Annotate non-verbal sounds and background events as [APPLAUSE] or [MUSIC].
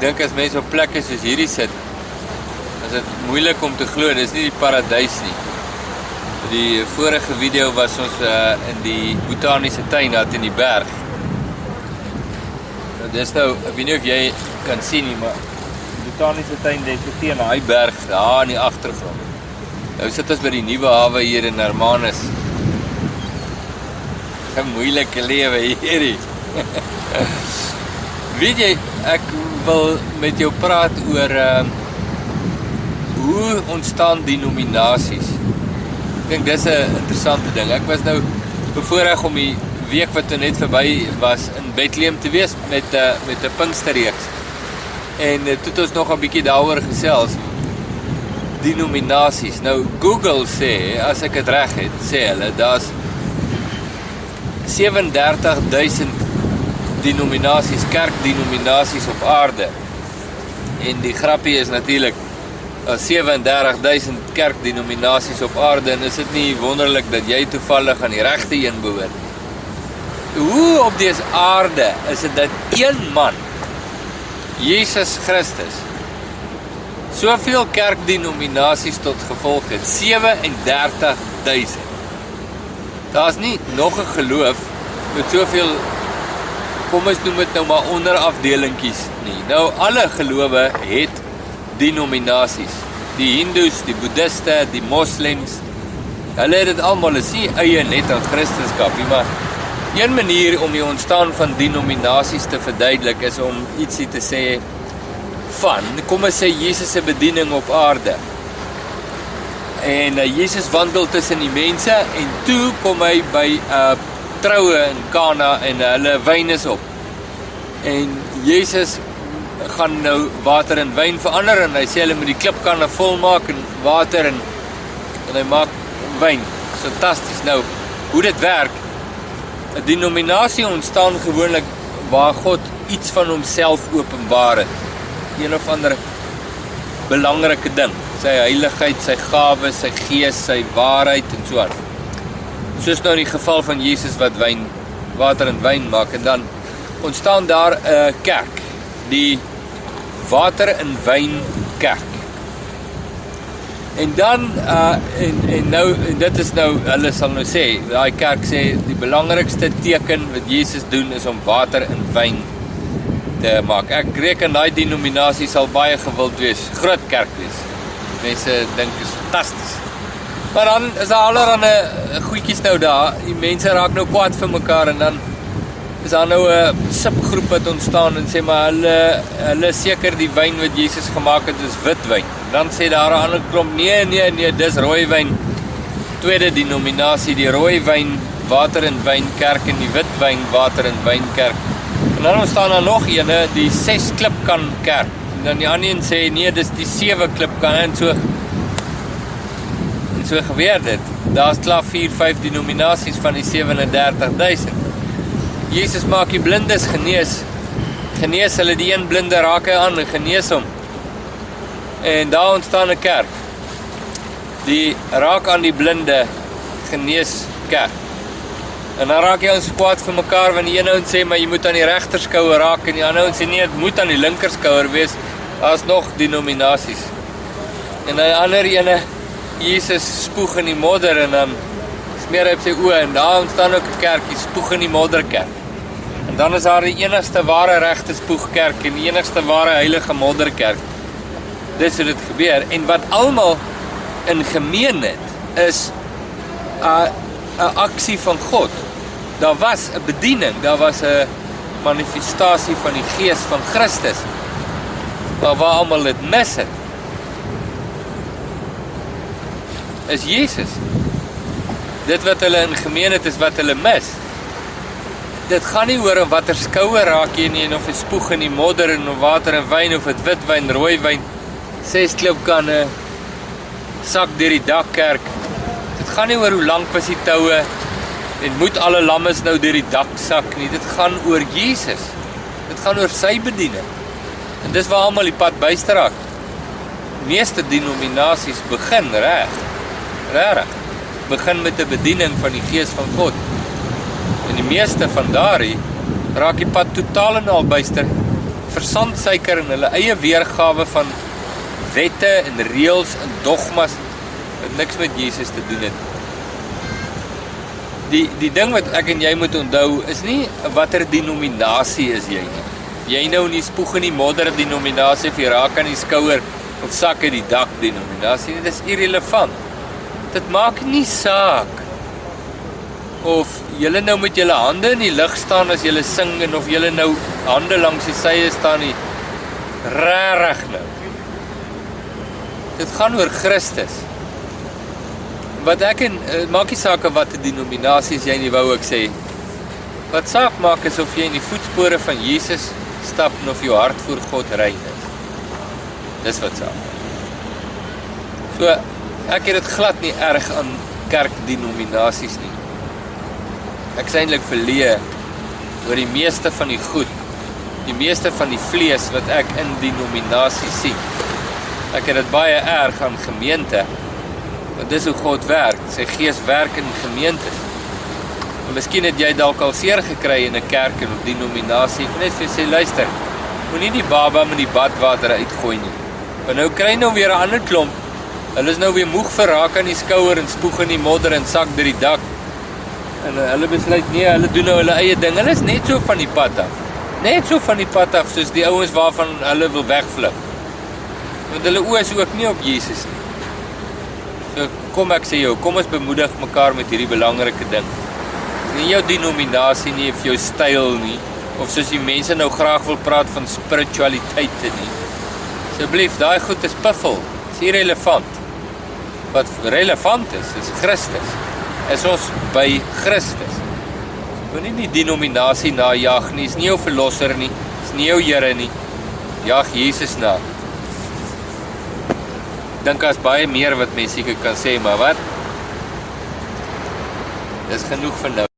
dink as mense op plekke soos hierdie sit, is dit moeilik om te glo dis nie die paradys nie. Die vorige video was ons uh, in die botaniese tuin daar in die berg. Nou dis nou, ek weet nie of jy kan sien nie, maar die botaniese tuin lê so teen daai berg daar in die agtergrond. Nou sit ons by die nuwe hawe hier in Hermanus. 'n Moeilike lewe hierdie. [LAUGHS] weet jy, ek wil met jou praat oor ehm uh, hoe ontstaan denominasies. Ek dink dis 'n interessante ding. Ek was nou bevoorreg om die week wat net verby was in Bethlehem te wees met 'n uh, met 'n Pinksterreeks. En uh, toe het ons nog 'n bietjie daaroor gesels. Denominasies. Nou Google sê, as ek dit reg het, sê hulle daar's 37000 denominasies, kerkdenominasies op aarde. En die grappie is natuurlik 37000 kerkdenominasies op aarde en is dit nie wonderlik dat jy toevallig aan die regte een behoort? Hoe op dese aarde is dit dat een man Jesus Christus soveel kerkdenominasies tot gevolg het 37000 Daar's nie nog 'n geloof met soveel kom ons noem dit nou maar onderafdelingkies nie. Nou alle gelowe het denominasies. Die Hindus, die Boeddiste, die Moslems, hulle het dit almal as sie eie net aan Christendom, maar een manier om die ontstaan van denominasies te verduidelik is om ietsie te sê van kom ons sê Jesus se bediening op aarde. En uh, Jesus wandel tussen die mense en toe kom hy by 'n uh, troue in Kana en hulle wyn is op. En Jesus gaan nou water in wyn verander en hy sê hulle moet die klipkanne vol maak en water en en hy maak wyn. Fantasties. Nou, hoe dit werk? 'n Denominasie ontstaan gewoonlik waar God iets van homself openbaar het. Een of ander belangrike ding, sy heiligheid, sy gawes, sy gees, sy waarheid en so aan soos nou in die geval van Jesus wat wyn water in wyn maak en dan ontstaan daar 'n kerk die water in wyn kerk. En dan uh en en nou en dit is nou hulle sal nou sê daai kerk sê die belangrikste teken wat Jesus doen is om water in wyn te maak. Ek reken daai denominasie sal baie gewild wees groot kerk wees. Mense dink is fantasties Maar dan is daar allerlei goedjies nou daar. Die mense raak nou kwaad vir mekaar en dan is daar nou 'n subgroep wat ontstaan en sê maar hulle hulle seker die wyn wat Jesus gemaak het is wit wyn. Dan sê daar 'n ander klomp nee nee nee dis rooi wyn. Tweede denominasie die rooi wyn water en wyn kerk en die wit wyn water en wyn kerk. En dan staan daar nog eene die ses klipkan kerk. En dan die ander een sê nee dis die sewe klipkan en so so gebeur dit. Daar's klaar 4, 5 denominasies van die 37000. Jesus maak die blindes genees. Genees hulle die een blinde raak hy aan en genees hom. En daar ontstaan 'n kerk. Die raak aan die blinde genees kerk. En dan raak jy ons kwaad vir mekaar wanneer een ou sê maar jy moet aan die regterskouer raak en die ander ou sê nee, dit moet aan die linkerskouer wees. Daar's nog denominasies. En 'n ander ene Jesus spoeg in die modder en dan smeer hy op sy oë en daar ontstaan ook 'n kerkie spoeg in die modderkerk. En dan is daar die enigste ware regte spoegkerk en die enigste ware heilige modderkerk. Dis hoe dit gebeur en wat almal in gemeen het is 'n 'n aksie van God. Daar was 'n bediening, daar was 'n manifestasie van die gees van Christus. Maar waar almal dit mis het is Jesus. Dit wat hulle in gemeen het is wat hulle mis. Dit gaan nie oor watter skouer raak jy nie en of jy spoeg in die modder en of water en wyn of dit wit wyn, rooi wyn, ses klipkanne sak deur die dakkerk. Dit gaan nie oor hoe lank was die toue en moet alle lammes nou deur die dak sak nie. Dit gaan oor Jesus. Dit gaan oor sy bediening. En dis waar almal die pad byster raak. Meeste denominasies begin reg. Regtig. Begin met 'n bediening van die Gees van God. En die meeste van daardie raak die pad totaal en al byster versandsuiker en hulle eie weergawe van wette en reëls en dogmas wat niks met Jesus te doen het. Die die ding wat ek en jy moet onthou is nie watter denominasie is jy nie. Jy nou nie spoeg in die modder denominasie of jy raak aan die skouer of sak in die dak denominasie nie. Dis irrelevant. Dit maak nie saak of julle nou met julle hande in die lug staan as julle sing en of julle nou hande langs die sye staan nie. Regtig nou. Dit gaan oor Christus. Wat ek en uh, maak nie saak wat 'n denominasie jy nie wou ek sê. Wat saak maak is of jy in die voetspore van Jesus stap en of jou hart voor God rein is. Dis wat saak. So ek het dit glad nie erg aan kerkdenominasies nie. Ek is eintlik verleë oor die meeste van die goed, die meeste van die vlees wat ek in denominasies sien. Ek het dit baie erg aan gemeente Want dis hoe God werk. Sy Gees werk in gemeentes. En miskien het jy dalk al seer gekry in 'n kerk of denominasie. Ek net vir sê luister. Moenie die baba met die badwater uitgooi nie. Want nou kry nou weer 'n ander klomp. Hulle is nou weer moeg verraak aan die skouer en spoeg in die modder en sak deur die dak. En uh, hulle besluit nee, hulle doen nou hulle eie ding. Hulle is net so van die pad af. Net so van die pad af soos die ouens waarvan hulle wil wegvlug. Want hulle oë is ook nie op Jesus nie. So kom ek sê jou, kom ons bemoedig mekaar met hierdie belangrike ding. Nie jou denominasie nie of jou styl nie of soos die mense nou graag wil praat van spiritualiteit nie. Asseblief, daai goed is piffel. Dis irrelevant. Wat relevant is, is Christus. Is ons by Christus. Moenie die denominasie najag nie. Is nie jou verlosser nie. Is nie jou Here nie. Jag Jesus na dink as baie meer wat mense seker kan sê, maar wat? Dis genoeg vir nou.